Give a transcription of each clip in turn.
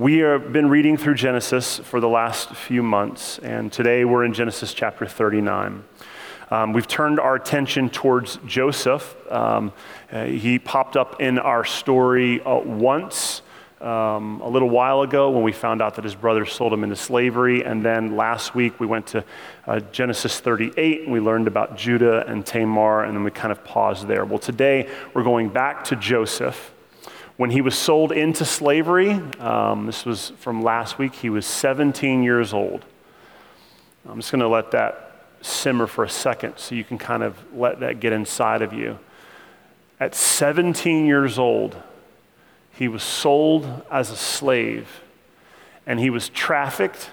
We have been reading through Genesis for the last few months, and today we're in Genesis chapter 39. Um, we've turned our attention towards Joseph. Um, uh, he popped up in our story uh, once um, a little while ago when we found out that his brothers sold him into slavery, and then last week we went to uh, Genesis 38 and we learned about Judah and Tamar, and then we kind of paused there. Well, today we're going back to Joseph. When he was sold into slavery, um, this was from last week, he was 17 years old. I'm just going to let that simmer for a second so you can kind of let that get inside of you. At 17 years old, he was sold as a slave and he was trafficked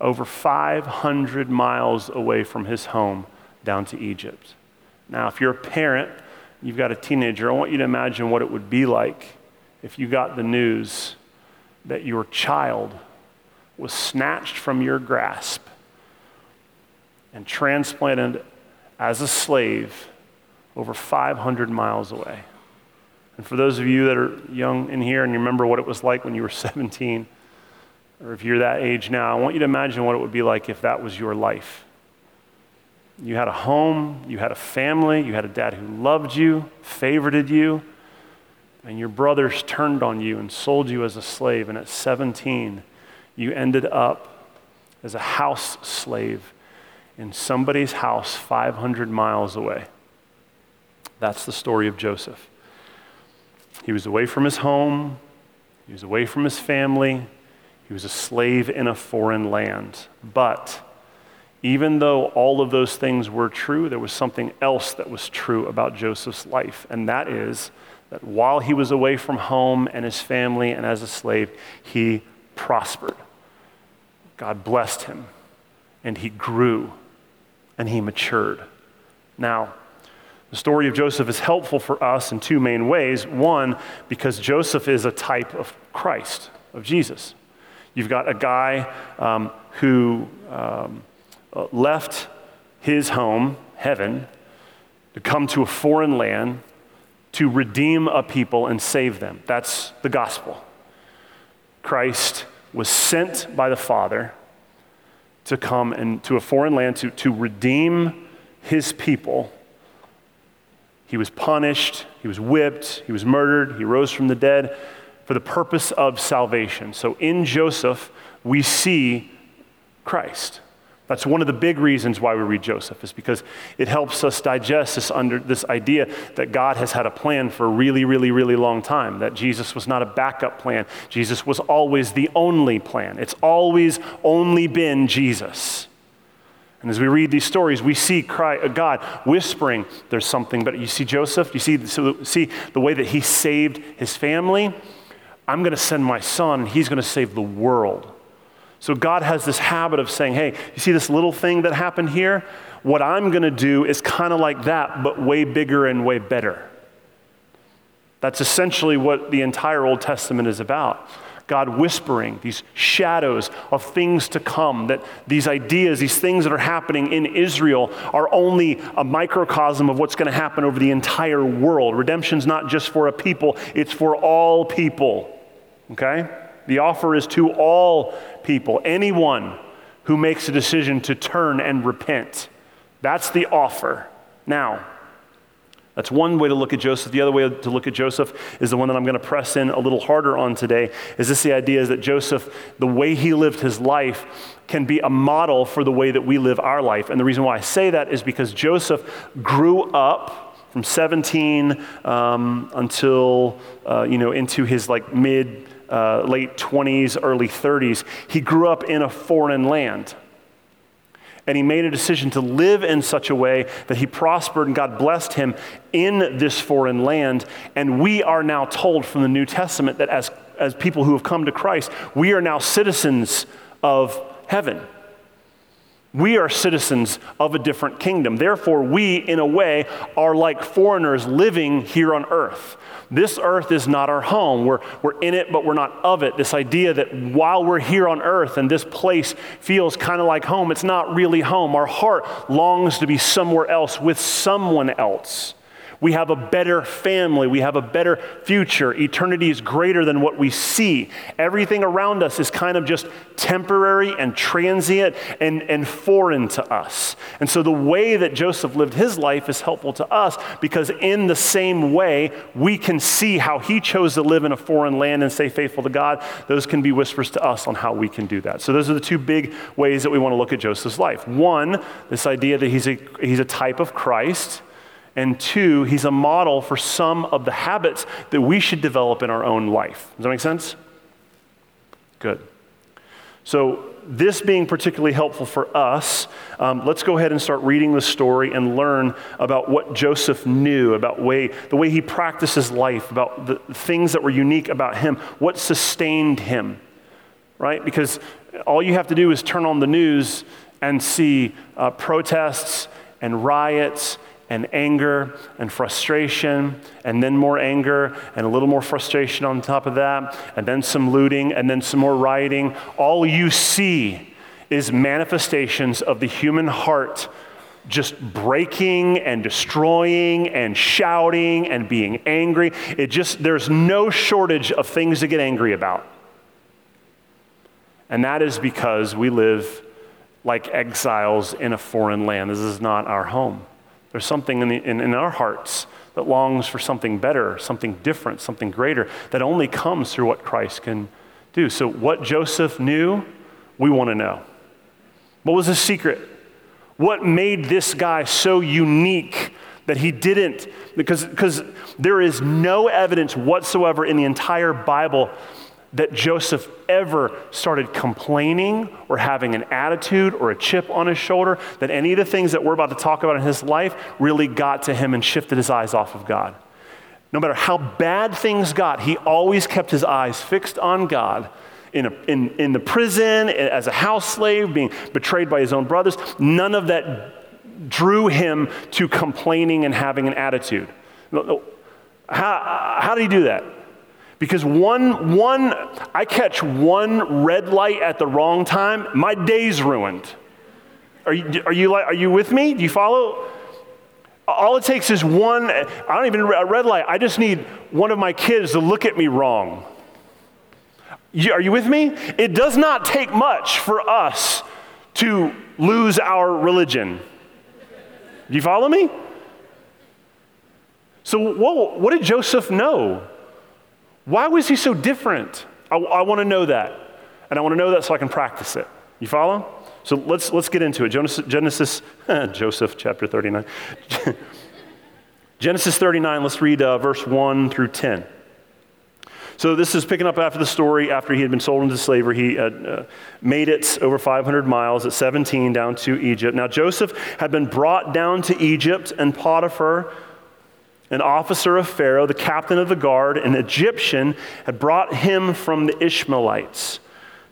over 500 miles away from his home down to Egypt. Now, if you're a parent, you've got a teenager, I want you to imagine what it would be like if you got the news that your child was snatched from your grasp and transplanted as a slave over 500 miles away. And for those of you that are young in here and you remember what it was like when you were 17, or if you're that age now, I want you to imagine what it would be like if that was your life. You had a home, you had a family, you had a dad who loved you, favorited you, and your brothers turned on you and sold you as a slave, and at 17, you ended up as a house slave in somebody's house 500 miles away. That's the story of Joseph. He was away from his home, he was away from his family, he was a slave in a foreign land. But even though all of those things were true, there was something else that was true about Joseph's life, and that is that while he was away from home and his family and as a slave, he prospered. God blessed him, and he grew, and he matured. Now, the story of Joseph is helpful for us in two main ways. One, because Joseph is a type of Christ, of Jesus. You've got a guy um, who um, left his home, heaven, to come to a foreign land to redeem a people and save them. That's the gospel. Christ was sent by the Father to come and to a foreign land to, to redeem his people. He was punished, he was whipped, he was murdered, he rose from the dead for the purpose of salvation. So in Joseph, we see Christ. That's one of the big reasons why we read Joseph, is because it helps us digest this, under, this idea that God has had a plan for a really, really, really long time, that Jesus was not a backup plan. Jesus was always the only plan. It's always only been Jesus. And as we read these stories, we see uh, God whispering, there's something, but you see Joseph, you see, so see the way that he saved his family? I'm going to send my son, he's going to save the world. So God has this habit of saying, hey, you see this little thing that happened here? What I'm going to do is kind of like that, but way bigger and way better. That's essentially what the entire Old Testament is about. God whispering these shadows of things to come, that these ideas, these things that are happening in Israel are only a microcosm of what's going to happen over the entire world. Redemption's not just for a people, it's for all people. Okay? The offer is to all people, anyone who makes a decision to turn and repent. That's the offer. Now, that's one way to look at Joseph. The other way to look at Joseph is the one that I'm going to press in a little harder on today. Is this the idea is that Joseph, the way he lived his life, can be a model for the way that we live our life. And the reason why I say that is because Joseph grew up from 17 um, until uh, you know into his like mid uh, late 20s, early 30s, he grew up in a foreign land. And he made a decision to live in such a way that he prospered and God blessed him in this foreign land. And we are now told from the New Testament that as, as people who have come to Christ, we are now citizens of heaven. We are citizens of a different kingdom. Therefore, we, in a way, are like foreigners living here on earth. This earth is not our home. We're, we're in it, but we're not of it. This idea that while we're here on earth and this place feels kind of like home, it's not really home. Our heart longs to be somewhere else with someone else. We have a better family. We have a better future. Eternity is greater than what we see. Everything around us is kind of just temporary and transient and, and foreign to us. And so the way that Joseph lived his life is helpful to us because, in the same way, we can see how he chose to live in a foreign land and stay faithful to God. Those can be whispers to us on how we can do that. So, those are the two big ways that we want to look at Joseph's life. One, this idea that he's a, he's a type of Christ. And two, he's a model for some of the habits that we should develop in our own life. Does that make sense? Good. So, this being particularly helpful for us, um, let's go ahead and start reading the story and learn about what Joseph knew, about way, the way he practiced his life, about the things that were unique about him, what sustained him, right? Because all you have to do is turn on the news and see uh, protests and riots and anger and frustration, and then more anger and a little more frustration on top of that, and then some looting, and then some more rioting. All you see is manifestations of the human heart just breaking and destroying and shouting and being angry. It just, there's no shortage of things to get angry about. And that is because we live like exiles in a foreign land. This is not our home. There's something in, the, in, in, our hearts that longs for something better, something different, something greater that only comes through what Christ can do. So, what Joseph knew, we want to know. What was his secret? What made this guy so unique that he didn't? Because, because there is no evidence whatsoever in the entire Bible that Joseph ever started complaining or having an attitude or a chip on his shoulder, that any of the things that we're about to talk about in his life really got to him and shifted his eyes off of God. No matter how bad things got, he always kept his eyes fixed on God. In, a, in, in the prison, as a house slave, being betrayed by his own brothers, none of that drew him to complaining and having an attitude. How, how did he do that? Because one, one, I catch one red light at the wrong time, my day's ruined. Are you, are you, are you with me? Do you follow? All it takes is one, I don't even a red light. I just need one of my kids to look at me wrong. You, are you with me? It does not take much for us to lose our religion. Do you follow me? So, what, what did Joseph know? Why was he so different? I, I want to know that. And I want to know that so I can practice it. You follow? So let's, let's get into it. Genesis, Genesis Joseph chapter 39. Genesis 39, let's read uh, verse 1 through 10. So this is picking up after the story after he had been sold into slavery. He uh, uh, made it over 500 miles at 17 down to Egypt. Now Joseph had been brought down to Egypt, and Potiphar, an officer of Pharaoh, the captain of the guard, an Egyptian, had brought him from the Ishmaelites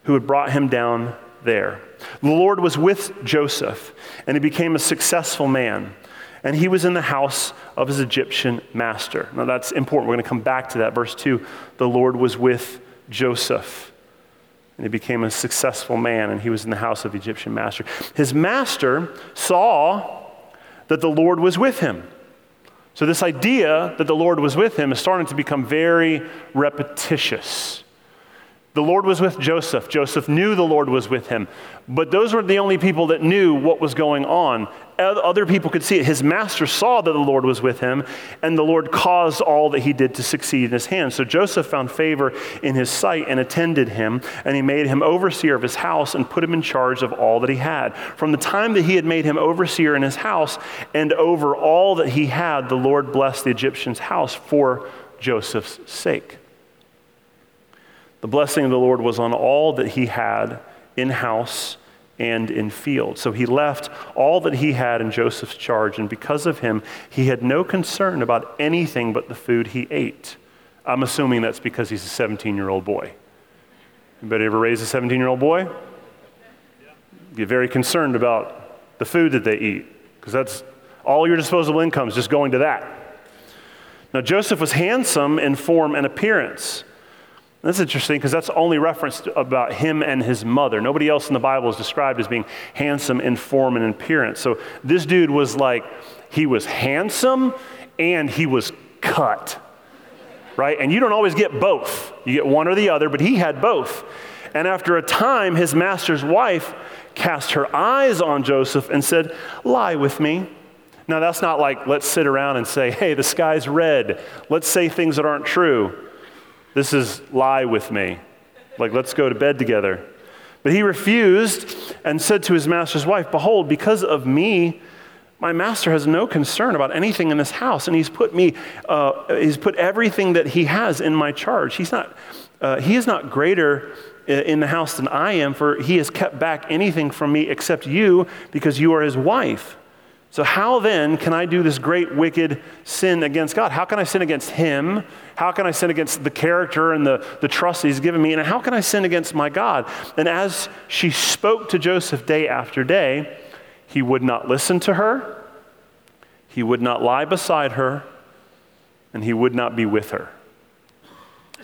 who had brought him down there. The Lord was with Joseph, and he became a successful man. And he was in the house of his Egyptian master. Now that's important. We're going to come back to that. Verse 2 The Lord was with Joseph, and he became a successful man, and he was in the house of the Egyptian master. His master saw that the Lord was with him so, this idea that the Lord was with him is starting to become very repetitious. The Lord was with Joseph. Joseph knew the Lord was with him. But those were the only people that knew what was going on. Other people could see it. His master saw that the Lord was with him, and the Lord caused all that he did to succeed in his hands. So Joseph found favor in his sight and attended him, and he made him overseer of his house and put him in charge of all that he had. From the time that he had made him overseer in his house and over all that he had, the Lord blessed the Egyptian's house for Joseph's sake. The blessing of the Lord was on all that he had in house and in field. So he left all that he had in Joseph's charge, and because of him, he had no concern about anything but the food he ate. I'm assuming that's because he's a 17 year old boy. Anybody ever raised a 17 year old boy? get very concerned about the food that they eat, because that's all your disposable income is just going to that. Now, Joseph was handsome in form and appearance. That's interesting because that's only referenced about him and his mother. Nobody else in the Bible is described as being handsome in form and appearance. So this dude was like, he was handsome and he was cut, right? And you don't always get both. You get one or the other, but he had both. And after a time, his master's wife cast her eyes on Joseph and said, Lie with me. Now, that's not like, let's sit around and say, hey, the sky's red. Let's say things that aren't true. This is lie with me. Like, let's go to bed together. But he refused and said to his master's wife, Behold, because of me, my master has no concern about anything in this house, and he's put me, uh, he's put everything that he has in my charge. He's not, uh, he is not greater in the house than I am, for he has kept back anything from me except you, because you are his wife. So, how then can I do this great wicked sin against God? How can I sin against Him? How can I sin against the character and the, the trust He's given me? And how can I sin against my God? And as she spoke to Joseph day after day, he would not listen to her, he would not lie beside her, and he would not be with her.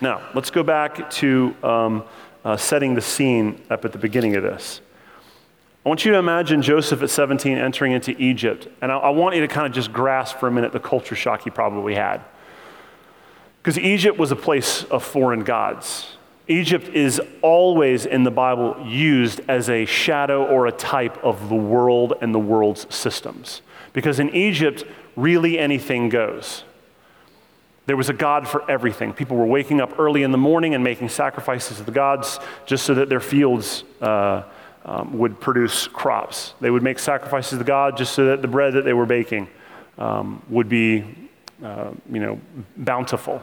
Now, let's go back to um, uh, setting the scene up at the beginning of this. I want you to imagine Joseph at 17 entering into Egypt. And I, I want you to kind of just grasp for a minute the culture shock he probably had. Because Egypt was a place of foreign gods. Egypt is always in the Bible used as a shadow or a type of the world and the world's systems. Because in Egypt, really anything goes. There was a God for everything. People were waking up early in the morning and making sacrifices to the gods just so that their fields uh, um, would produce crops. They would make sacrifices to God just so that the bread that they were baking um, would be, uh, you know, bountiful.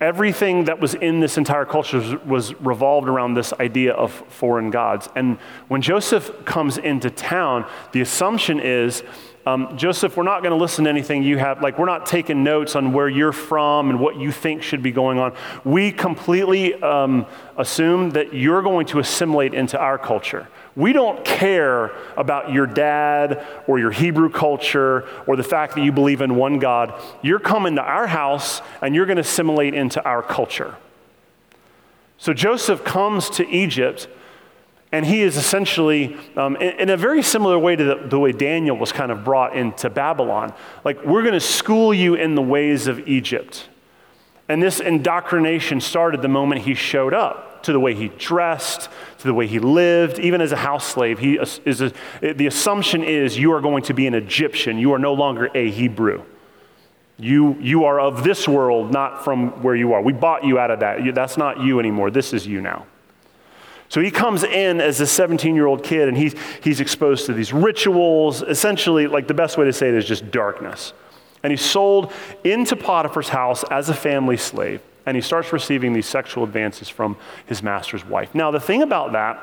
Everything that was in this entire culture was, was revolved around this idea of foreign gods. And when Joseph comes into town, the assumption is um, Joseph, we're not going to listen to anything you have. Like, we're not taking notes on where you're from and what you think should be going on. We completely um, assume that you're going to assimilate into our culture. We don't care about your dad or your Hebrew culture or the fact that you believe in one God. You're coming to our house and you're going to assimilate into our culture. So Joseph comes to Egypt and he is essentially, um, in, in, a very similar way to the, the, way Daniel was kind of brought into Babylon. Like, we're going to school you in the ways of Egypt. And this indoctrination started the moment he showed up to the way he dressed, to the way he lived, even as a house slave. He is a, the assumption is you are going to be an Egyptian. You are no longer a Hebrew. You, you are of this world, not from where you are. We bought you out of that. That's not you anymore. This is you now. So he comes in as a 17 year old kid and he's, he's exposed to these rituals. Essentially, like the best way to say it is just darkness. And he's sold into Potiphar's house as a family slave. And he starts receiving these sexual advances from his master's wife. Now, the thing about that,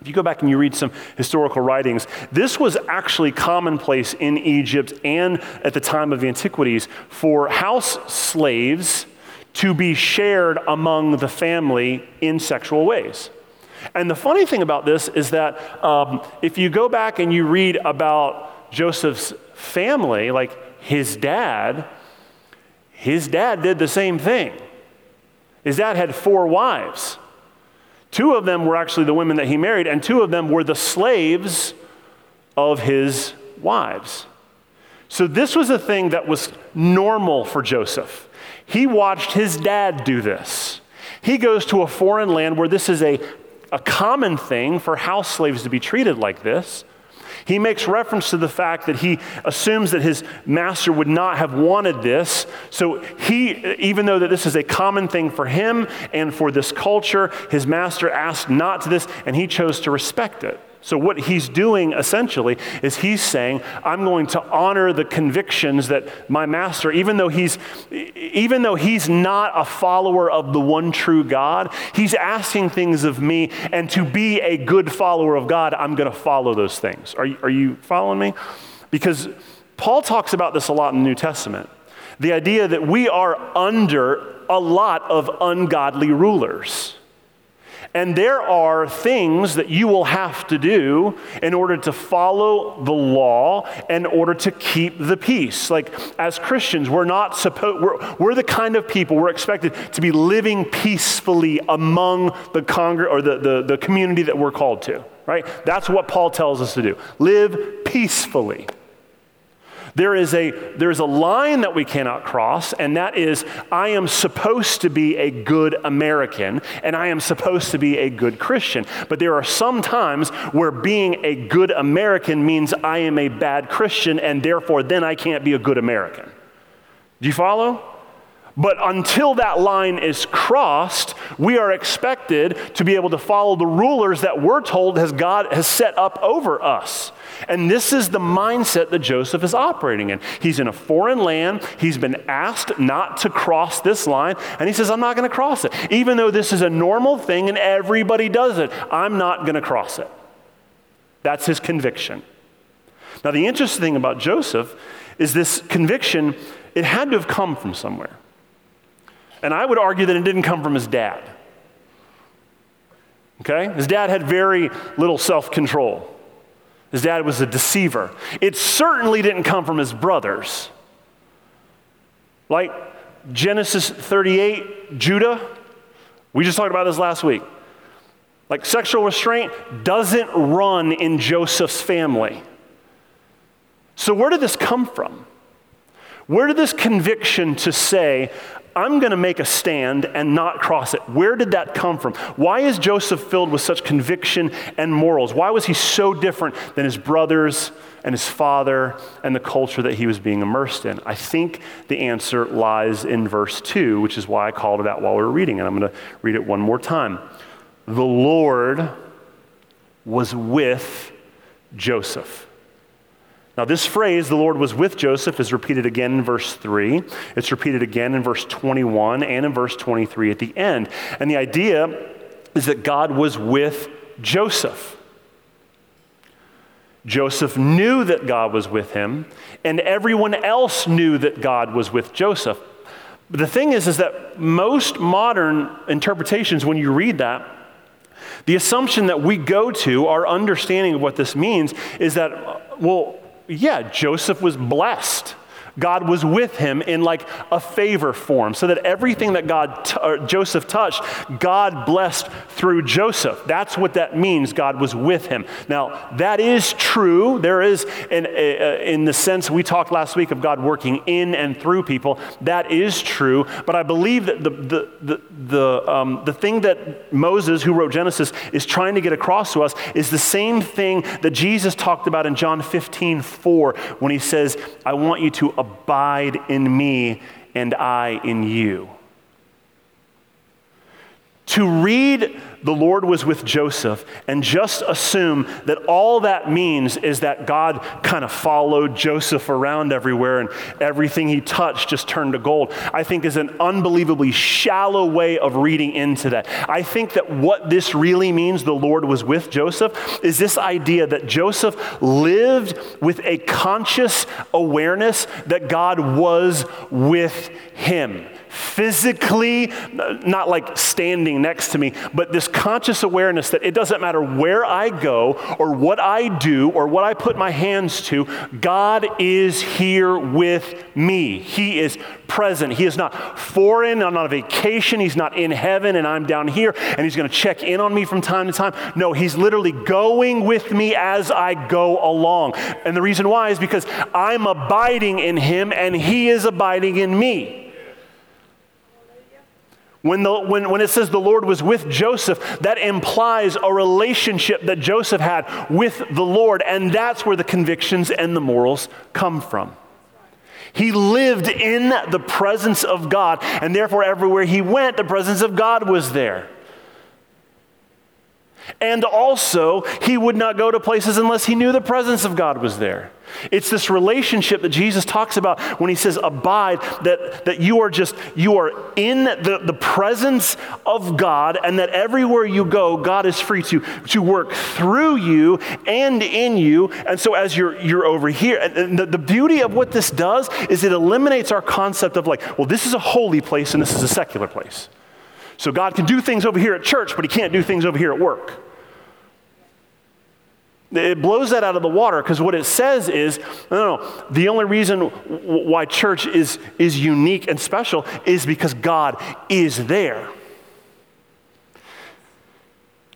if you go back and you read some historical writings, this was actually commonplace in Egypt and at the time of the Antiquities for house slaves to be shared among the family in sexual ways. And the funny thing about this is that um, if you go back and you read about Joseph's family, like his dad, his dad did the same thing. His dad had four wives. Two of them were actually the women that he married, and two of them were the slaves of his wives. So this was a thing that was normal for Joseph. He watched his dad do this. He goes to a foreign land where this is a a common thing for house slaves to be treated like this. He makes reference to the fact that he assumes that his master would not have wanted this. So he, even though that this is a common thing for him and for this culture, his master asked not to this, and he chose to respect it. So, what he's doing essentially is he's saying, I'm going to honor the convictions that my master, even though he's, even though he's not a follower of the one true God, he's asking things of me, and to be a good follower of God, I'm going to follow those things. Are you, are you following me? Because Paul talks about this a lot in the New Testament. The idea that we are under a lot of ungodly rulers. And there are things that you will have to do in order to follow the law, in order to keep the peace. Like, as Christians, we're not supposed, we're, we're the kind of people we're expected to be living peacefully among the congr- or the, the, the community that we're called to, right? That's what Paul tells us to do. Live peacefully. There is, a, there is a line that we cannot cross, and that is I am supposed to be a good American and I am supposed to be a good Christian. But there are some times where being a good American means I am a bad Christian, and therefore then I can't be a good American. Do you follow? But until that line is crossed, we are expected to be able to follow the rulers that we're told has God has set up over us. And this is the mindset that Joseph is operating in. He's in a foreign land. He's been asked not to cross this line, and he says, I'm not going to cross it. Even though this is a normal thing and everybody does it, I'm not going to cross it. That's his conviction. Now, the interesting thing about Joseph is this conviction, it had to have come from somewhere. And I would argue that it didn't come from his dad. Okay? His dad had very little self control. His dad was a deceiver. It certainly didn't come from his brothers. Like Genesis 38, Judah, we just talked about this last week. Like sexual restraint doesn't run in Joseph's family. So, where did this come from? Where did this conviction to say, I'm going to make a stand and not cross it. Where did that come from? Why is Joseph filled with such conviction and morals? Why was he so different than his brothers and his father and the culture that he was being immersed in? I think the answer lies in verse 2, which is why I called it out while we were reading, and I'm going to read it one more time. The Lord was with Joseph. Now, this phrase, the Lord was with Joseph, is repeated again in verse 3. It's repeated again in verse 21 and in verse 23 at the end. And the idea is that God was with Joseph. Joseph knew that God was with him, and everyone else knew that God was with Joseph. But the thing is, is that most modern interpretations, when you read that, the assumption that we go to, our understanding of what this means, is that, well, yeah, Joseph was blessed. God was with him in like a favor form, so that everything that God t- Joseph touched, God blessed through Joseph. That's what that means. God was with him. Now that is true. There is, in, in the sense we talked last week of God working in and through people. That is true. But I believe that the the the the, um, the thing that Moses, who wrote Genesis, is trying to get across to us is the same thing that Jesus talked about in John 15, 4, when he says, "I want you to." Abide in me and I in you. To read the Lord was with Joseph and just assume that all that means is that God kind of followed Joseph around everywhere and everything he touched just turned to gold, I think is an unbelievably shallow way of reading into that. I think that what this really means, the Lord was with Joseph, is this idea that Joseph lived with a conscious awareness that God was with him physically, not like standing next to me, but this conscious awareness that it doesn't matter where I go or what I do or what I put my hands to, God is here with me. He is present. He is not foreign, I'm not on vacation, He's not in heaven and I'm down here and He's going to check in on me from time to time. No, He's literally going with me as I go along. And the reason why is because I'm abiding in Him and He is abiding in me. When, the, when, when it says the Lord was with Joseph, that implies a relationship that Joseph had with the Lord, and that's where the convictions and the morals come from. He lived in the presence of God, and therefore, everywhere he went, the presence of God was there. And also, he would not go to places unless he knew the presence of God was there. It's this relationship that Jesus talks about when he says abide, that, that you are just, you are in the, the presence of God, and that everywhere you go, God is free to, to work through you and in you. And so as you're, you're over here, and the, the beauty of what this does is it eliminates our concept of like, well, this is a holy place and this is a secular place. So God can do things over here at church, but he can't do things over here at work. It blows that out of the water because what it says is no, no, the only reason why church is, is unique and special is because God is there.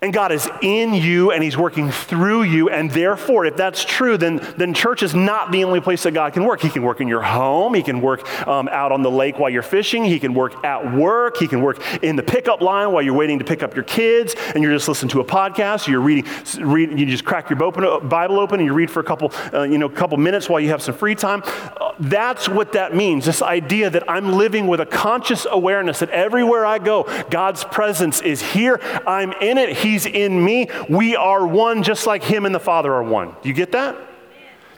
And God is in you and He's working through you. And therefore, if that's true, then, then church is not the only place that God can work. He can work in your home. He can work um, out on the lake while you're fishing. He can work at work. He can work in the pickup line while you're waiting to pick up your kids and you're just listening to a podcast. You're reading, read, you just crack your Bible open and you read for a couple, uh, you know, couple minutes while you have some free time. Uh, that's what that means. This idea that I'm living with a conscious awareness that everywhere I go, God's presence is here. I'm in it. He He's in me. We are one just like Him and the Father are one. You get that?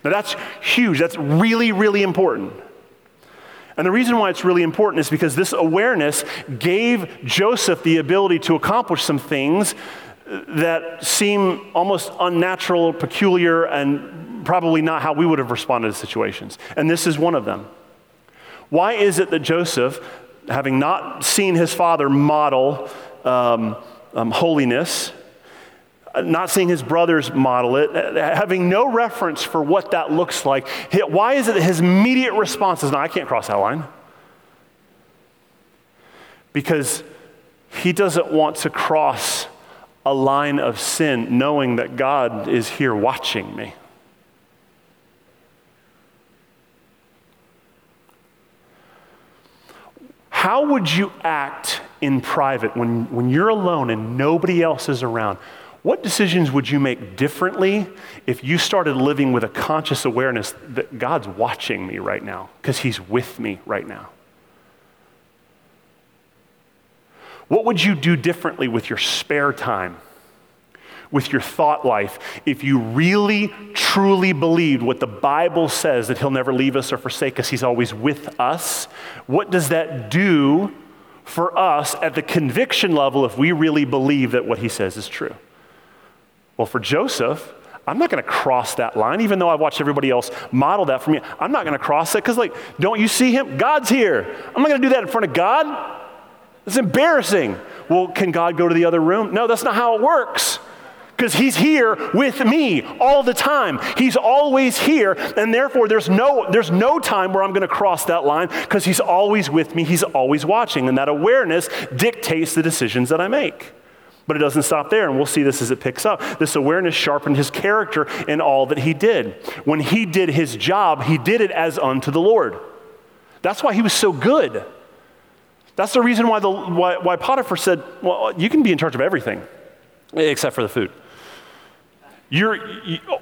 Now that's huge. That's really, really important. And the reason why it's really important is because this awareness gave Joseph the ability to accomplish some things that seem almost unnatural, peculiar, and probably not how we would have responded to situations. And this is one of them. Why is it that Joseph, having not seen his father model um, um, holiness, not seeing his brothers model it, having no reference for what that looks like. Why is it that his immediate response is, No, I can't cross that line? Because he doesn't want to cross a line of sin knowing that God is here watching me. How would you act in private when, when you're alone and nobody else is around? What decisions would you make differently if you started living with a conscious awareness that God's watching me right now because He's with me right now? What would you do differently with your spare time? With your thought life if you really, truly believed what the Bible says that He'll never leave us or forsake us, He's always with us. What does that do for us at the conviction level if we really believe that what He says is true? Well, for Joseph, I'm not going to cross that line, even though I've watched everybody else model that for me. I'm not going to cross it because, like, don't you see him? God's here. I'm not going to do that in front of God. It's embarrassing. Well, can God go to the other room? No, that's not how it works because he's here with me all the time. He's always here, and therefore there's no, there's no time where I'm going to cross that line because he's always with me. He's always watching, and that awareness dictates the decisions that I make. But it doesn't stop there, and we'll see this as it picks up. This awareness sharpened his character in all that he did. When he did his job, he did it as unto the Lord. That's why he was so good. That's the reason why, the, why, why Potiphar said, Well, you can be in charge of everything except for the food. You're,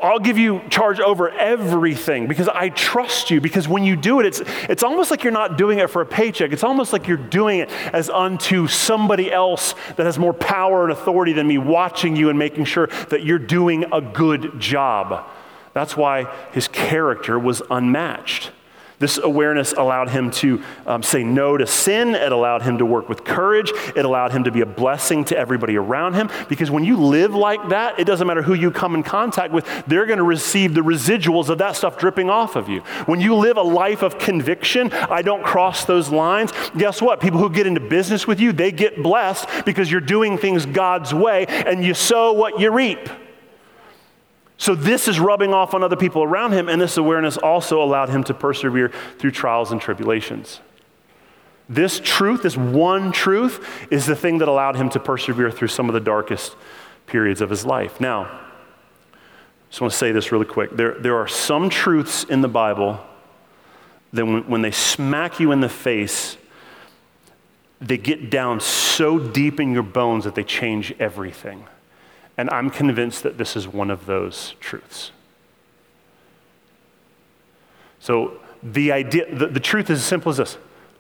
I'll give you charge over everything because I trust you. Because when you do it, it's, it's almost like you're not doing it for a paycheck. It's almost like you're doing it as unto somebody else that has more power and authority than me watching you and making sure that you're doing a good job. That's why his character was unmatched. This awareness allowed him to um, say no to sin. It allowed him to work with courage. It allowed him to be a blessing to everybody around him. Because when you live like that, it doesn't matter who you come in contact with, they're going to receive the residuals of that stuff dripping off of you. When you live a life of conviction, I don't cross those lines. Guess what? People who get into business with you, they get blessed because you're doing things God's way and you sow what you reap. So, this is rubbing off on other people around him, and this awareness also allowed him to persevere through trials and tribulations. This truth, this one truth, is the thing that allowed him to persevere through some of the darkest periods of his life. Now, I just want to say this really quick. There, there are some truths in the Bible that when, when they smack you in the face, they get down so deep in your bones that they change everything. And I'm convinced that this is one of those truths. So the idea, the, the truth is as simple as this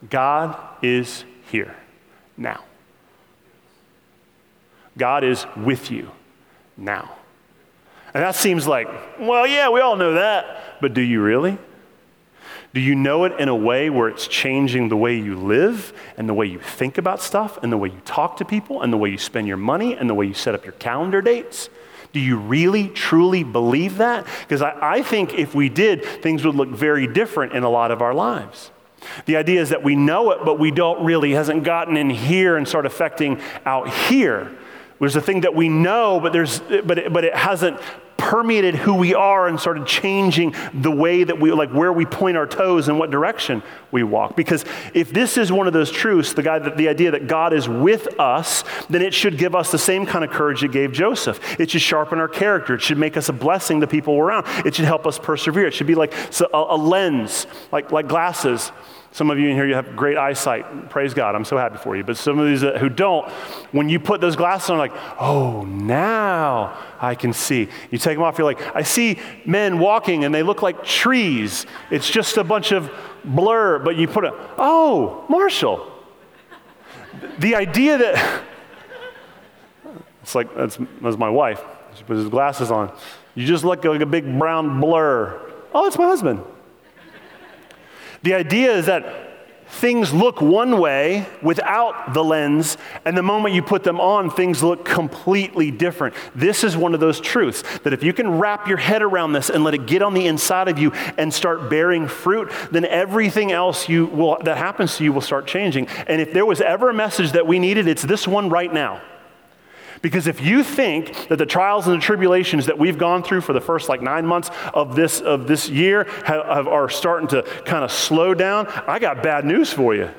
God is here now. God is with you now. And that seems like, well, yeah, we all know that, but do you really? Do you know it in a way where it's changing the way you live and the way you think about stuff and the way you talk to people and the way you spend your money and the way you set up your calendar dates? Do you really, truly believe that? Because I, I, think if we did, things would look very different in a lot of our lives. The idea is that we know it, but we don't really, hasn't gotten in here and start affecting out here. There's a thing that we know, but, there's, but, it, but it hasn't permeated who we are and started changing the way that we, like where we point our toes and what direction we walk. Because if this is one of those truths, the, guy that, the idea that God is with us, then it should give us the same kind of courage it gave Joseph. It should sharpen our character. It should make us a blessing to people around. It should help us persevere. It should be like a, a lens, like, like glasses some of you in here, you have great eyesight. Praise God. I'm so happy for you. But some of these who don't, when you put those glasses on, like, oh, now I can see. You take them off, you're like, I see men walking and they look like trees. It's just a bunch of blur, but you put a, oh, Marshall. The idea that, it's like, that's, that's my wife. She puts his glasses on. You just look like a big brown blur. Oh, it's my husband. The idea is that things look one way without the lens, and the moment you put them on, things look completely different. This is one of those truths that if you can wrap your head around this and let it get on the inside of you and start bearing fruit, then everything else you will, that happens to you will start changing. And if there was ever a message that we needed, it's this one right now. Because if you think that the trials and the tribulations that we've gone through for the first like nine months of this, of this year have, have, are starting to kind of slow down, I got bad news for you.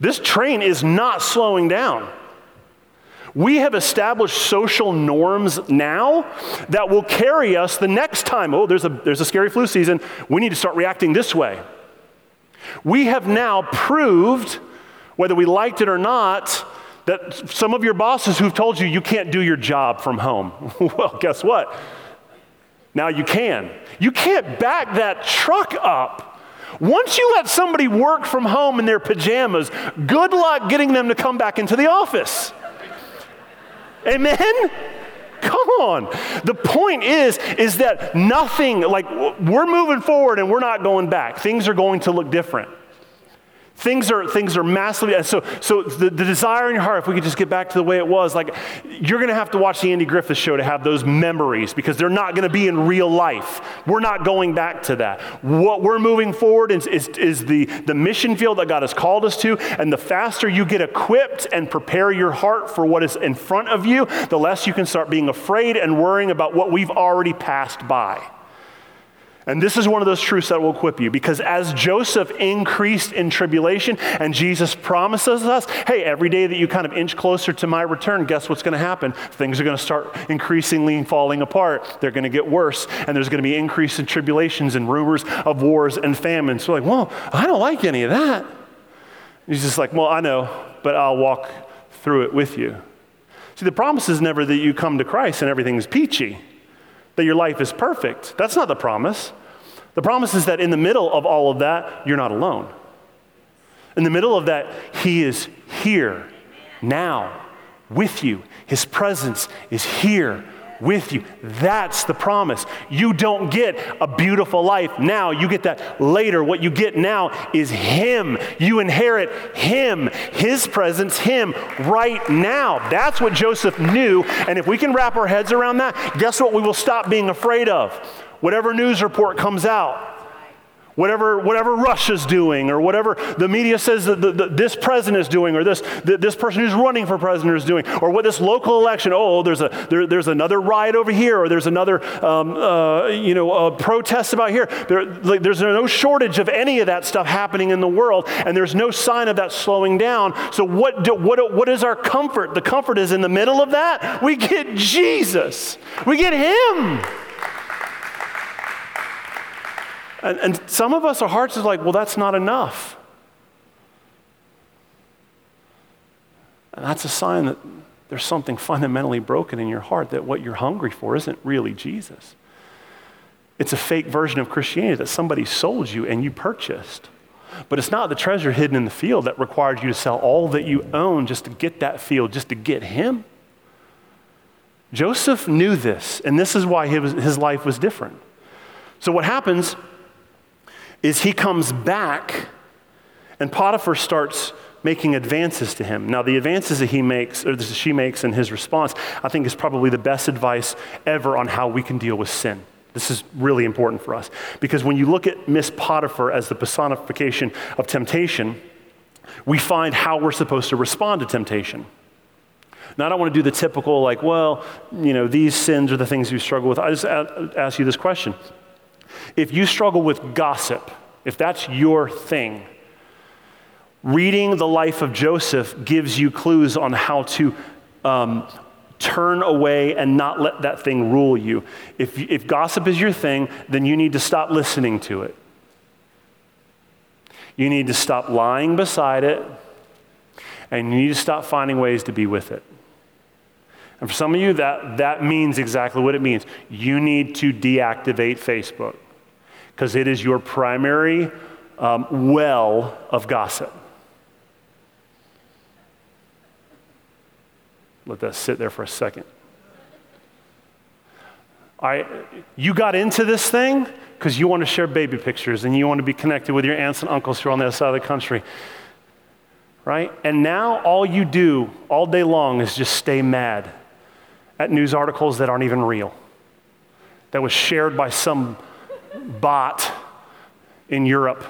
This train is not slowing down. We have established social norms now that will carry us the next time. Oh, there's a, there's a scary flu season. We need to start reacting this way. We have now proved, whether we liked it or not, that some of your bosses who've told you you can't do your job from home. well, guess what? Now you can. You can't back that truck up. Once you let somebody work from home in their pajamas, good luck getting them to come back into the office. Amen? Come on. The point is, is that nothing, like, we're moving forward and we're not going back. Things are going to look different. Things are, things are massively, so, so the, the desire in your heart, if we could just get back to the way it was, like you're gonna have to watch the Andy Griffith show to have those memories because they're not gonna be in real life. We're not going back to that. What we're moving forward is, is, is the, the mission field that God has called us to, and the faster you get equipped and prepare your heart for what is in front of you, the less you can start being afraid and worrying about what we've already passed by. And this is one of those truths that will equip you because as Joseph increased in tribulation and Jesus promises us, hey, every day that you kind of inch closer to my return, guess what's going to happen? Things are going to start increasingly falling apart. They're going to get worse, and there's going to be increase in tribulations and rumors of wars and famines. So, like, well, I don't like any of that. He's just like, well, I know, but I'll walk through it with you. See, the promise is never that you come to Christ and everything's peachy that your life is perfect. That's not the promise. The promise is that in the middle of all of that, you're not alone. In the middle of that, He is here, now, with you. His presence is here with you. That's the promise. You don't get a beautiful life now, you get that later. What you get now is Him. You inherit Him, His presence, Him right now. That's what Joseph knew. And if we can wrap our heads around that, guess what we will stop being afraid of? Whatever news report comes out Whatever, whatever Russia's doing, or whatever the media says that the, the, this president is doing, or this, the, this person who's running for president is doing, or what this local election, oh, there's, a, there, there's another riot over here, or there's another um, uh, you know, uh, protest about here. There, like, there's no shortage of any of that stuff happening in the world, and there's no sign of that slowing down. So, what, do, what, what is our comfort? The comfort is in the middle of that. We get Jesus, we get Him. And, and some of us, our hearts is like, well, that's not enough. And that's a sign that there's something fundamentally broken in your heart, that what you're hungry for isn't really Jesus. It's a fake version of Christianity that somebody sold you and you purchased. But it's not the treasure hidden in the field that required you to sell all that you own just to get that field, just to get him. Joseph knew this, and this is why his, his life was different. So, what happens is he comes back and Potiphar starts making advances to him. Now, the advances that he makes, or that she makes in his response, I think is probably the best advice ever on how we can deal with sin. This is really important for us because when you look at Miss Potiphar as the personification of temptation, we find how we're supposed to respond to temptation. Now, I don't want to do the typical, like, well, you know, these sins are the things you struggle with. I just ask you this question. If you struggle with gossip, if that's your thing, reading the life of Joseph gives you clues on how to um, turn away and not let that thing rule you. If, if gossip is your thing, then you need to stop listening to it. You need to stop lying beside it, and you need to stop finding ways to be with it. And for some of you, that, that means exactly what it means. You need to deactivate Facebook because it is your primary um, well of gossip. Let that sit there for a second. I, you got into this thing because you want to share baby pictures and you want to be connected with your aunts and uncles who are on the other side of the country. Right? And now all you do all day long is just stay mad at news articles that aren't even real, that was shared by some bot in Europe,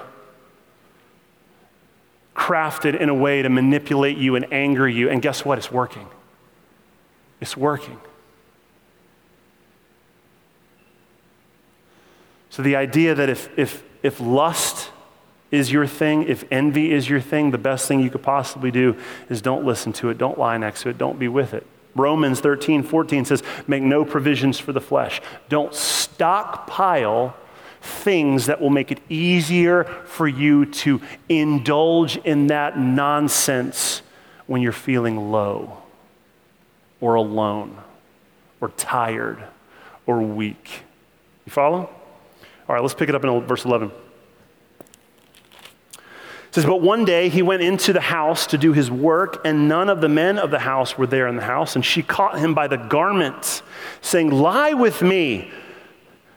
crafted in a way to manipulate you and anger you. And guess what? It's working. It's working. So the idea that if, if, if lust is your thing, if envy is your thing, the best thing you could possibly do is don't listen to it, don't lie next to it, don't be with it. Romans 13, 14 says, make no provisions for the flesh. Don't stockpile things that will make it easier for you to indulge in that nonsense when you're feeling low or alone or tired or weak. You follow? All right, let's pick it up in verse 11. It says, But one day he went into the house to do his work, and none of the men of the house were there in the house. And she caught him by the garment, saying, Lie with me.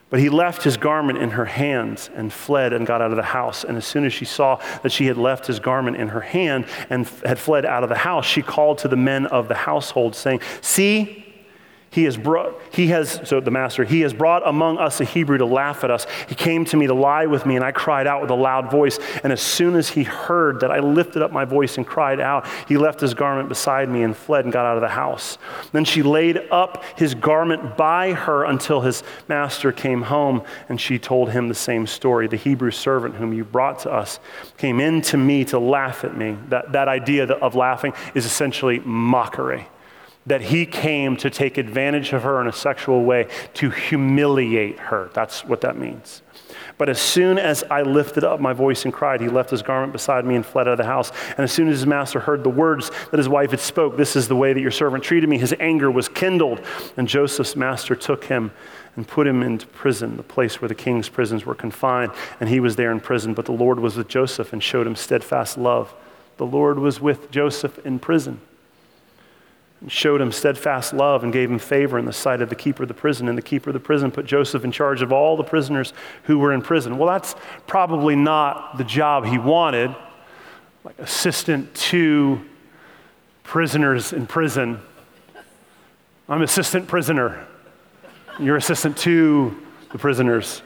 But he left his garment in her hands and fled and got out of the house. And as soon as she saw that she had left his garment in her hand and had fled out of the house, she called to the men of the household, saying, See, he has brought, he has, so the master, he has brought among us a Hebrew to laugh at us. He came to me to lie with me, and I cried out with a loud voice. And as soon as he heard that I lifted up my voice and cried out, he left his garment beside me and fled and got out of the house. Then she laid up his garment by her until his master came home, and she told him the same story. The Hebrew servant whom you brought to us came in to me to laugh at me. That, that idea of laughing is essentially mockery that he came to take advantage of her in a sexual way, to humiliate her. That's what that means. But as soon as I lifted up my voice and cried, he left his garment beside me and fled out of the house. And as soon as his master heard the words that his wife had spoke, this is the way that your servant treated me, his anger was kindled. And Joseph's master took him and put him into prison, the place where the king's prisons were confined. And he was there in prison. But the Lord was with Joseph and showed him steadfast love. The Lord was with Joseph in prison and showed him steadfast love and gave him favor in the sight of the keeper of the prison. And the keeper of the prison put Joseph in charge of all the prisoners who were in prison. Well, that's probably not the job he wanted, like assistant to prisoners in prison. I'm assistant prisoner. You're assistant to the prisoners.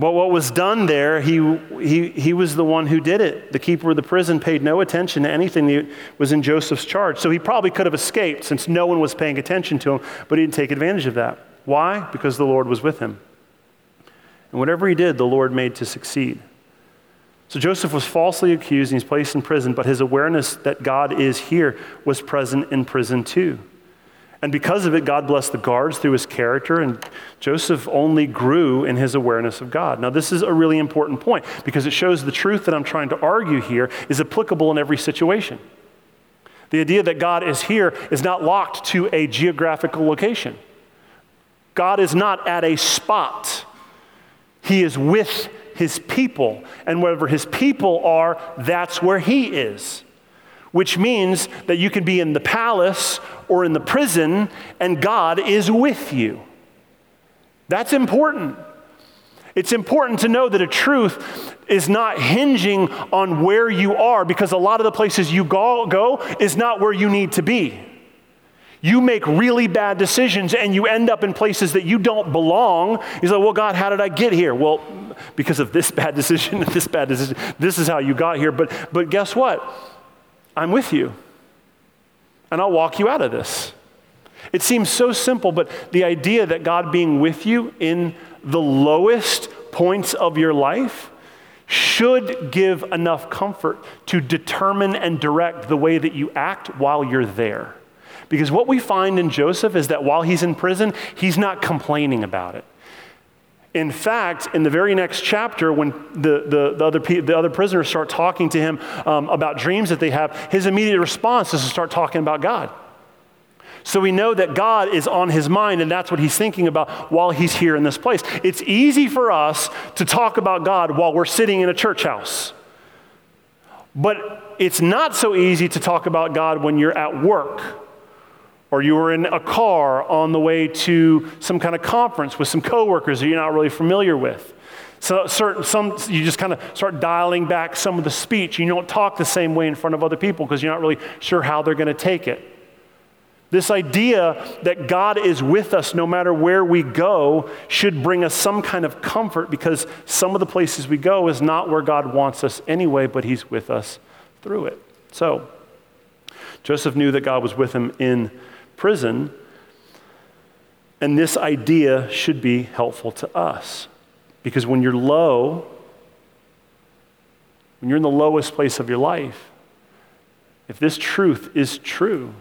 But what was done there, he, he, he was the one who did it. The keeper of the prison paid no attention to anything that was in Joseph's charge. So he probably could have escaped since no one was paying attention to him, but he didn't take advantage of that. Why? Because the Lord was with him. And whatever he did, the Lord made to succeed. So Joseph was falsely accused and he's placed in prison, but his awareness that God is here was present in prison too. And because of it, God blessed the guards through his character, and Joseph only grew in his awareness of God. Now, this is a really important point because it shows the truth that I'm trying to argue here is applicable in every situation. The idea that God is here is not locked to a geographical location. God is not at a spot, He is with His people. And wherever His people are, that's where He is which means that you can be in the palace or in the prison and God is with you. That's important. It's important to know that a truth is not hinging on where you are because a lot of the places you go, go is not where you need to be. You make really bad decisions and you end up in places that you don't belong. He's like, well, God, how did I get here? Well, because of this bad decision this bad decision. This is how you got here. But, but guess what? I'm with you. And I'll walk you out of this. It seems so simple, but the idea that God being with you in the lowest points of your life should give enough comfort to determine and direct the way that you act while you're there. Because what we find in Joseph is that while he's in prison, he's not complaining about it. In fact, in the very next chapter, when the, the, the, other, the other prisoners start talking to him um, about dreams that they have, his immediate response is to start talking about God. So we know that God is on his mind, and that's what he's thinking about while he's here in this place. It's easy for us to talk about God while we're sitting in a church house. But it's not so easy to talk about God when you're at work or you were in a car on the way to some kind of conference with some coworkers that you're not really familiar with. So certain, some, you just kind of start dialing back some of the speech. You don't talk the same way in front of other people because you're not really sure how they're going to take it. This idea that God is with us no matter where we go should bring us some kind of comfort because some of the places we go is not where God wants us anyway, but He's with us through it. So, Joseph knew that God was with him in prison, and this idea should be helpful to us because when you're low, when you're in the lowest place of your life, if this truth is true,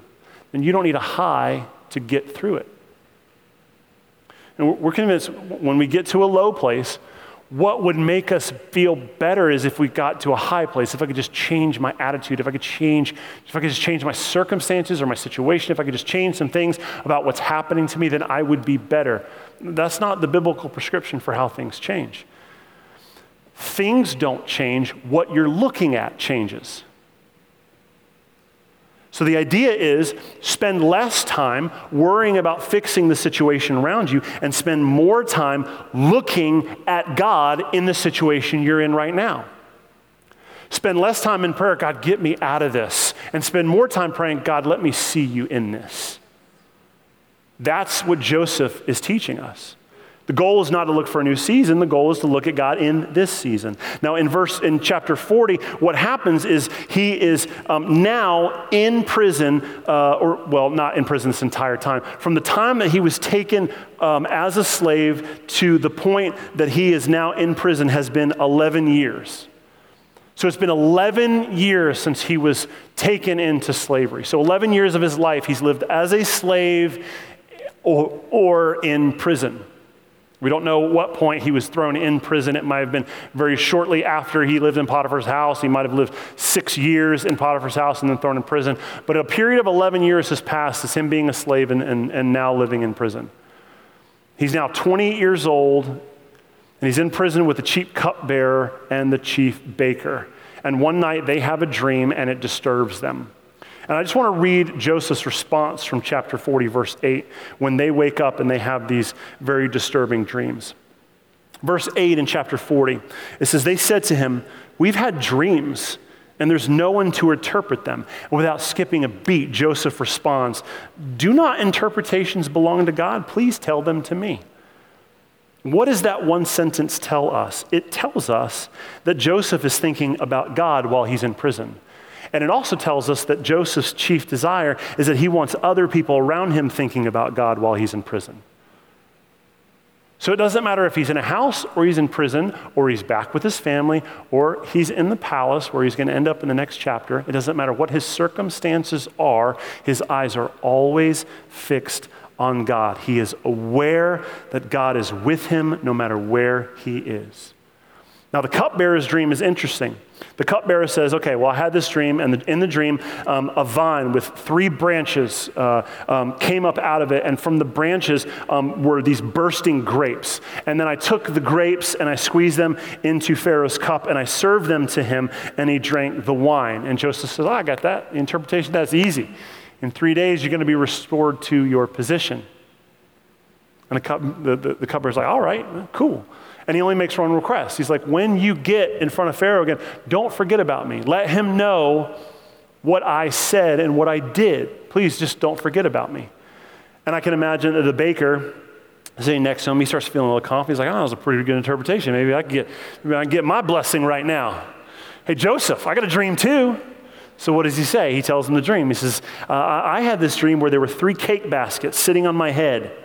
then you don't need a high to get through it. And we're convinced when we get to a low place, what would make us feel better is if we got to a high place, if I could just change my attitude, if I could change, if I could just change my circumstances or my situation, if I could just change some things about what's happening to me, then I would be better. That's not the biblical prescription for how things change. Things don't change, what you're looking at changes. So the idea is spend less time worrying about fixing the situation around you and spend more time looking at God in the situation you're in right now. Spend less time in prayer, God, get me out of this. And spend more time praying, God, let me see you in this. That's what Joseph is teaching us. The goal is not to look for a new season. The goal is to look at God in this season. Now, in verse in chapter 40, what happens is he is um, now in prison, uh, or well, not in prison this entire time. From the time that he was taken um, as a slave to the point that he is now in prison has been 11 years. So it's been 11 years since he was taken into slavery. So 11 years of his life he's lived as a slave or, or in prison. We don't know what point he was thrown in prison. It might have been very shortly after he lived in Potiphar's house. He might have lived six years in Potiphar's house and then thrown in prison. But a period of 11 years has passed as him being a slave and, and, and now living in prison. He's now 28 years old, and he's in prison with the chief cupbearer and the chief baker. And one night they have a dream, and it disturbs them. And I just want to read Joseph's response from chapter 40, verse 8, when they wake up and they have these very disturbing dreams. Verse 8 in chapter 40, it says, They said to him, We've had dreams, and there's no one to interpret them. And without skipping a beat, Joseph responds, Do not interpretations belong to God? Please tell them to me. What does that one sentence tell us? It tells us that Joseph is thinking about God while he's in prison. And it also tells us that Joseph's chief desire is that he wants other people around him thinking about God while he's in prison. So it doesn't matter if he's in a house or he's in prison or he's back with his family or he's in the palace where he's going to end up in the next chapter. It doesn't matter what his circumstances are, his eyes are always fixed on God. He is aware that God is with him no matter where he is. Now, the cupbearer's dream is interesting. The cupbearer says, Okay, well, I had this dream, and in the dream, um, a vine with three branches uh, um, came up out of it, and from the branches um, were these bursting grapes. And then I took the grapes and I squeezed them into Pharaoh's cup, and I served them to him, and he drank the wine. And Joseph says, oh, I got that. The interpretation, that's easy. In three days, you're going to be restored to your position. And the, cup, the, the, the cupbearer's like, All right, cool. And he only makes one request. He's like, when you get in front of Pharaoh again, don't forget about me. Let him know what I said and what I did. Please just don't forget about me. And I can imagine the baker sitting next to him, he starts feeling a little confident. He's like, oh, that was a pretty good interpretation. Maybe I can get, maybe I can get my blessing right now. Hey, Joseph, I got a dream too. So what does he say? He tells him the dream. He says, uh, I had this dream where there were three cake baskets sitting on my head.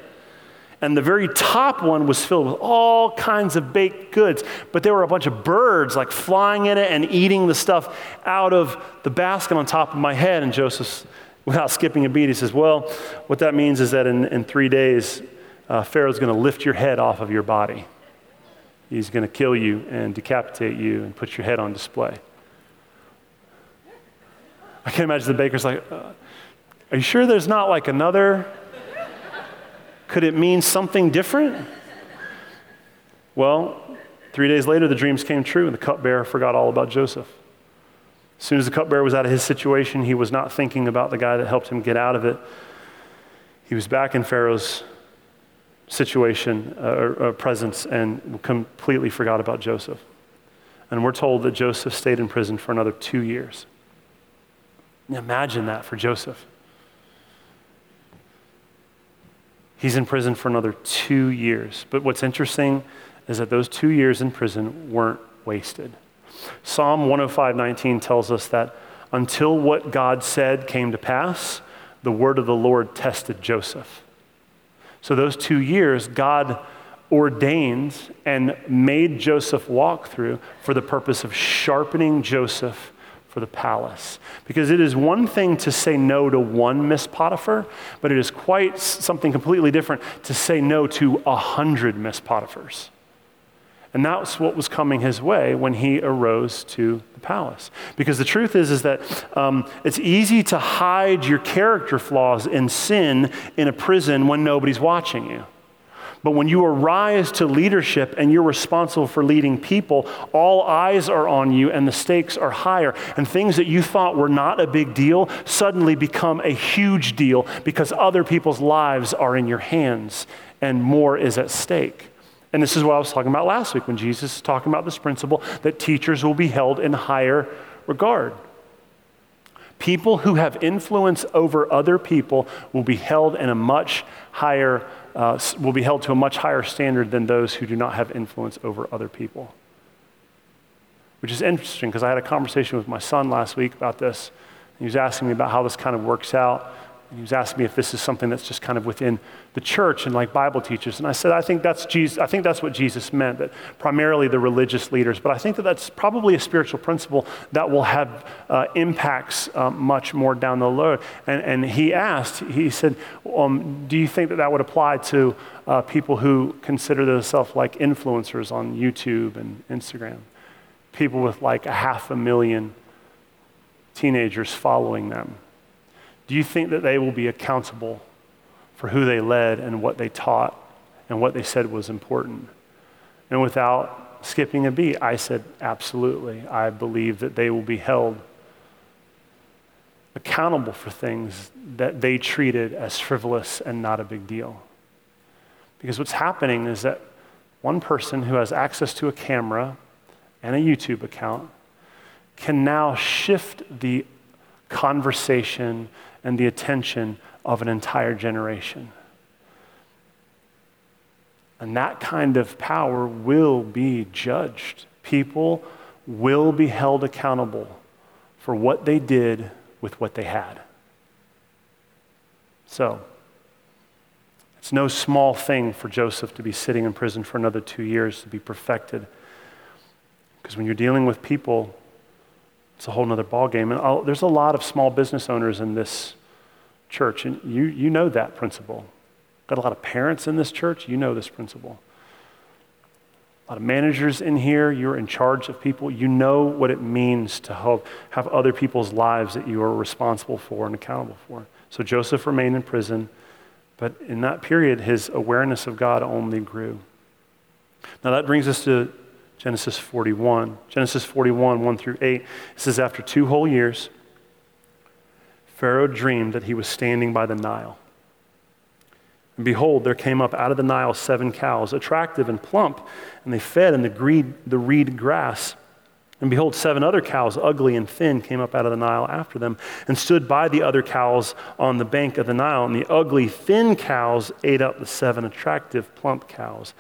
And the very top one was filled with all kinds of baked goods. But there were a bunch of birds like flying in it and eating the stuff out of the basket on top of my head. And Joseph, without skipping a beat, he says, Well, what that means is that in, in three days, uh, Pharaoh's going to lift your head off of your body. He's going to kill you and decapitate you and put your head on display. I can't imagine the baker's like, uh, Are you sure there's not like another? Could it mean something different? Well, three days later, the dreams came true, and the cupbearer forgot all about Joseph. As soon as the cupbearer was out of his situation, he was not thinking about the guy that helped him get out of it. He was back in Pharaoh's situation, uh, or, uh, presence, and completely forgot about Joseph. And we're told that Joseph stayed in prison for another two years. Imagine that for Joseph. He's in prison for another two years. But what's interesting is that those two years in prison weren't wasted. Psalm 105:19 tells us that until what God said came to pass, the word of the Lord tested Joseph. So those two years, God ordained and made Joseph walk through for the purpose of sharpening Joseph for the palace. Because it is one thing to say no to one Miss Potiphar, but it is quite something completely different to say no to a hundred Miss Potiphars. And that's what was coming his way when he arose to the palace. Because the truth is, is that um, it's easy to hide your character flaws and sin in a prison when nobody's watching you. But when you arise to leadership and you're responsible for leading people, all eyes are on you and the stakes are higher. And things that you thought were not a big deal suddenly become a huge deal because other people's lives are in your hands and more is at stake. And this is what I was talking about last week when Jesus is talking about this principle that teachers will be held in higher regard. People who have influence over other people will be held in a much higher uh, will be held to a much higher standard than those who do not have influence over other people. Which is interesting because I had a conversation with my son last week about this. He was asking me about how this kind of works out. And he was asking me if this is something that's just kind of within the church and like Bible teachers. And I said, I think that's Jesus. I think that's what Jesus meant, that primarily the religious leaders. But I think that that's probably a spiritual principle that will have uh, impacts uh, much more down the road. And, and he asked, he said, um, do you think that that would apply to uh, people who consider themselves like influencers on YouTube and Instagram? People with like a half a million teenagers following them. Do you think that they will be accountable for who they led and what they taught and what they said was important? And without skipping a beat, I said, absolutely. I believe that they will be held accountable for things that they treated as frivolous and not a big deal. Because what's happening is that one person who has access to a camera and a YouTube account can now shift the conversation and the attention of an entire generation. And that kind of power will be judged. People will be held accountable for what they did with what they had. So, it's no small thing for Joseph to be sitting in prison for another two years to be perfected. Because when you're dealing with people it's a whole other ballgame. And I'll, there's a lot of small business owners in this church, and you, you know that principle. Got a lot of parents in this church, you know this principle. A lot of managers in here, you're in charge of people. You know what it means to help have other people's lives that you are responsible for and accountable for. So Joseph remained in prison, but in that period, his awareness of God only grew. Now that brings us to Genesis 41. Genesis 41, 1 through 8. It says, After two whole years, Pharaoh dreamed that he was standing by the Nile. And behold, there came up out of the Nile seven cows, attractive and plump, and they fed in the, greed, the reed grass. And behold, seven other cows, ugly and thin, came up out of the Nile after them and stood by the other cows on the bank of the Nile. And the ugly, thin cows ate up the seven attractive, plump cows.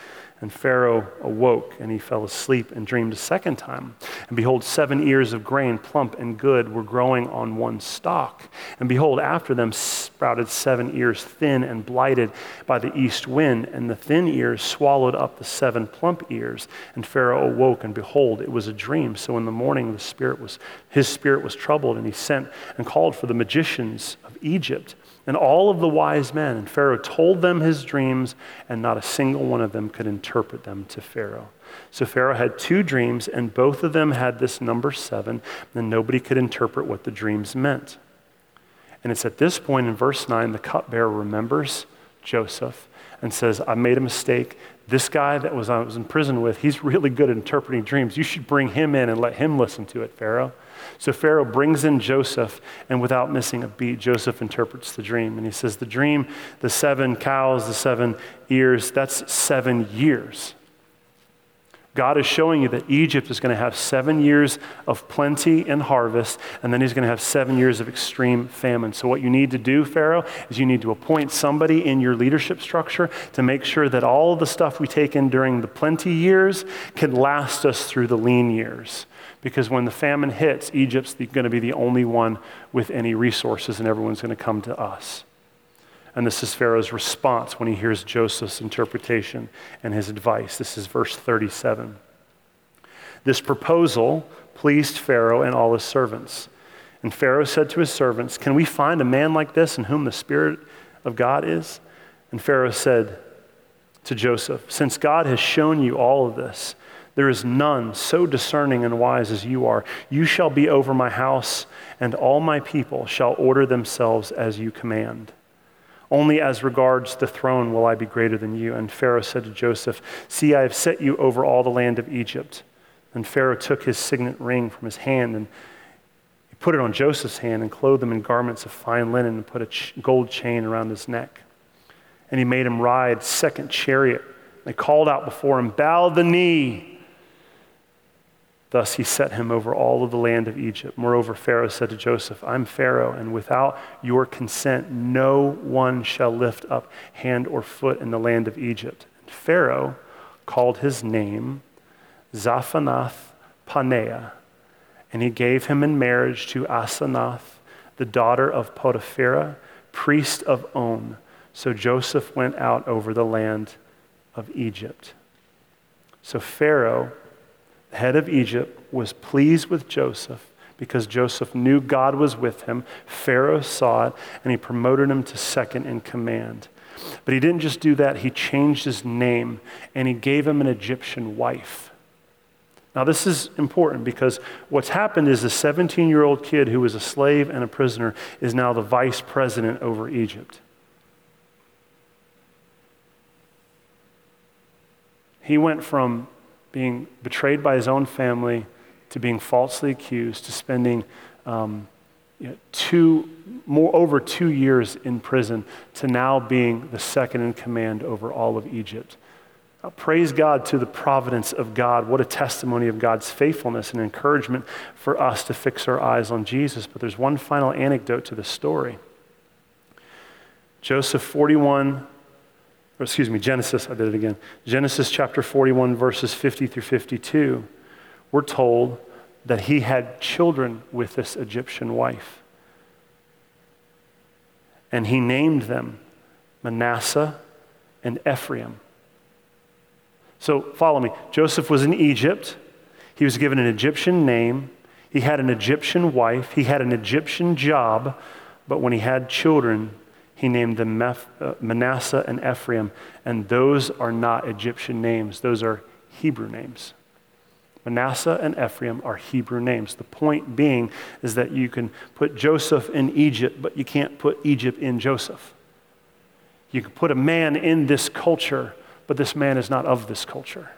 And Pharaoh awoke, and he fell asleep and dreamed a second time. And behold, seven ears of grain, plump and good, were growing on one stalk. And behold, after them sprouted seven ears, thin and blighted by the east wind. And the thin ears swallowed up the seven plump ears. And Pharaoh awoke, and behold, it was a dream. So in the morning, the spirit was, his spirit was troubled, and he sent and called for the magicians of Egypt and all of the wise men. And Pharaoh told them his dreams, and not a single one of them could interpret them to Pharaoh. So Pharaoh had two dreams, and both of them had this number seven, and nobody could interpret what the dreams meant. And it's at this point in verse 9 the cupbearer remembers Joseph and says, I made a mistake. This guy that was I was in prison with, he's really good at interpreting dreams. You should bring him in and let him listen to it, Pharaoh. So Pharaoh brings in Joseph, and without missing a beat, Joseph interprets the dream. And he says, The dream, the seven cows, the seven ears, that's seven years. God is showing you that Egypt is going to have seven years of plenty and harvest, and then he's going to have seven years of extreme famine. So, what you need to do, Pharaoh, is you need to appoint somebody in your leadership structure to make sure that all the stuff we take in during the plenty years can last us through the lean years. Because when the famine hits, Egypt's going to be the only one with any resources, and everyone's going to come to us. And this is Pharaoh's response when he hears Joseph's interpretation and his advice. This is verse 37. This proposal pleased Pharaoh and all his servants. And Pharaoh said to his servants, Can we find a man like this in whom the Spirit of God is? And Pharaoh said to Joseph, Since God has shown you all of this, there is none so discerning and wise as you are. You shall be over my house, and all my people shall order themselves as you command. Only as regards the throne will I be greater than you. And Pharaoh said to Joseph, See, I have set you over all the land of Egypt. And Pharaoh took his signet ring from his hand and he put it on Joseph's hand and clothed him in garments of fine linen and put a ch- gold chain around his neck. And he made him ride second chariot. They called out before him, Bow the knee Thus he set him over all of the land of Egypt. Moreover, Pharaoh said to Joseph, I'm Pharaoh, and without your consent, no one shall lift up hand or foot in the land of Egypt. And Pharaoh called his name Zaphanath Paneah, and he gave him in marriage to Asenath, the daughter of Potiphera, priest of On. So Joseph went out over the land of Egypt. So Pharaoh head of Egypt, was pleased with Joseph because Joseph knew God was with him. Pharaoh saw it, and he promoted him to second in command. But he didn't just do that, he changed his name and he gave him an Egyptian wife. Now, this is important because what's happened is a 17 year old kid who was a slave and a prisoner is now the vice president over Egypt. He went from being betrayed by his own family, to being falsely accused, to spending um, you know, two, more over two years in prison, to now being the second in command over all of Egypt. Praise God to the providence of God. What a testimony of God's faithfulness and encouragement for us to fix our eyes on Jesus. But there's one final anecdote to the story. Joseph 41 or excuse me, Genesis, I did it again. Genesis chapter 41, verses 50 through 52, we're told that he had children with this Egyptian wife. And he named them Manasseh and Ephraim. So follow me. Joseph was in Egypt. He was given an Egyptian name. He had an Egyptian wife. He had an Egyptian job. But when he had children, he named them uh, Manasseh and Ephraim, and those are not Egyptian names, those are Hebrew names. Manasseh and Ephraim are Hebrew names. The point being is that you can put Joseph in Egypt, but you can't put Egypt in Joseph. You can put a man in this culture, but this man is not of this culture.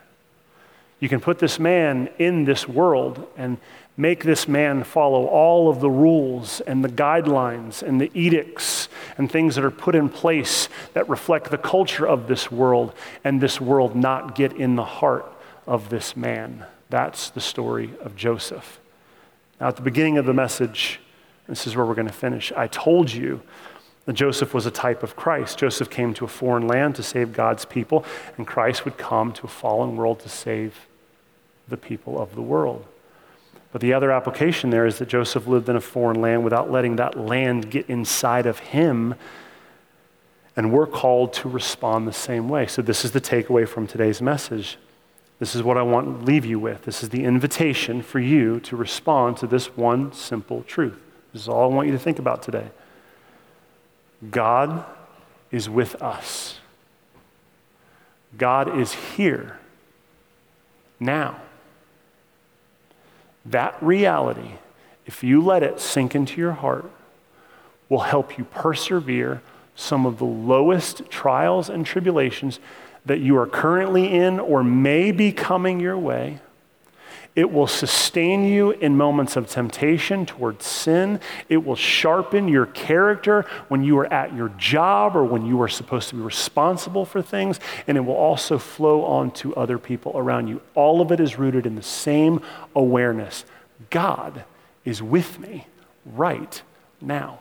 You can put this man in this world and make this man follow all of the rules and the guidelines and the edicts and things that are put in place that reflect the culture of this world, and this world not get in the heart of this man. That's the story of Joseph. Now, at the beginning of the message, this is where we're going to finish. I told you that Joseph was a type of Christ. Joseph came to a foreign land to save God's people, and Christ would come to a fallen world to save the people of the world. But the other application there is that Joseph lived in a foreign land without letting that land get inside of him. And we're called to respond the same way. So, this is the takeaway from today's message. This is what I want to leave you with. This is the invitation for you to respond to this one simple truth. This is all I want you to think about today. God is with us. God is here now. That reality, if you let it sink into your heart, will help you persevere some of the lowest trials and tribulations that you are currently in or may be coming your way. It will sustain you in moments of temptation towards sin. It will sharpen your character when you are at your job or when you are supposed to be responsible for things. And it will also flow on to other people around you. All of it is rooted in the same awareness God is with me right now.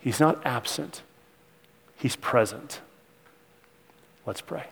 He's not absent, He's present. Let's pray.